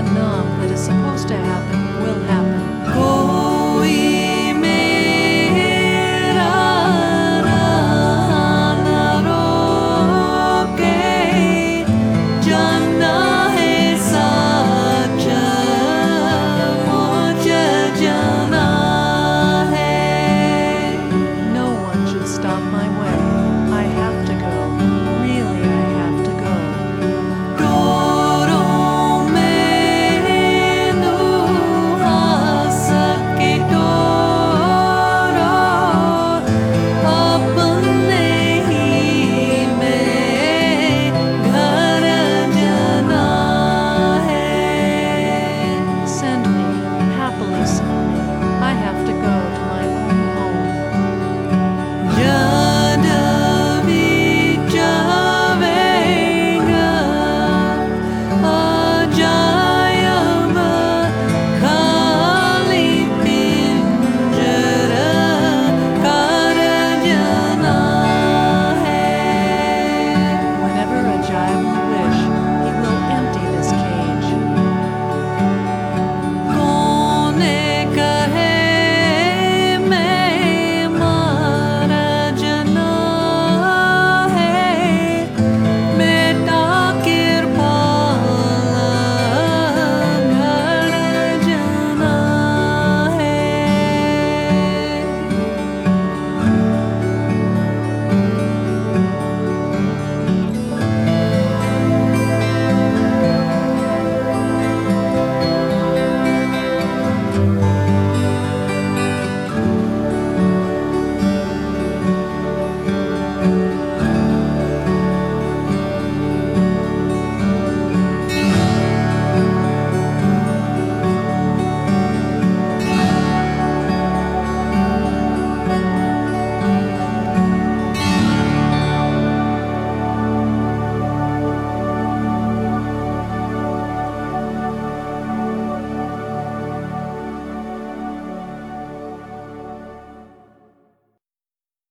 unknown that is supposed to happen. Christmas.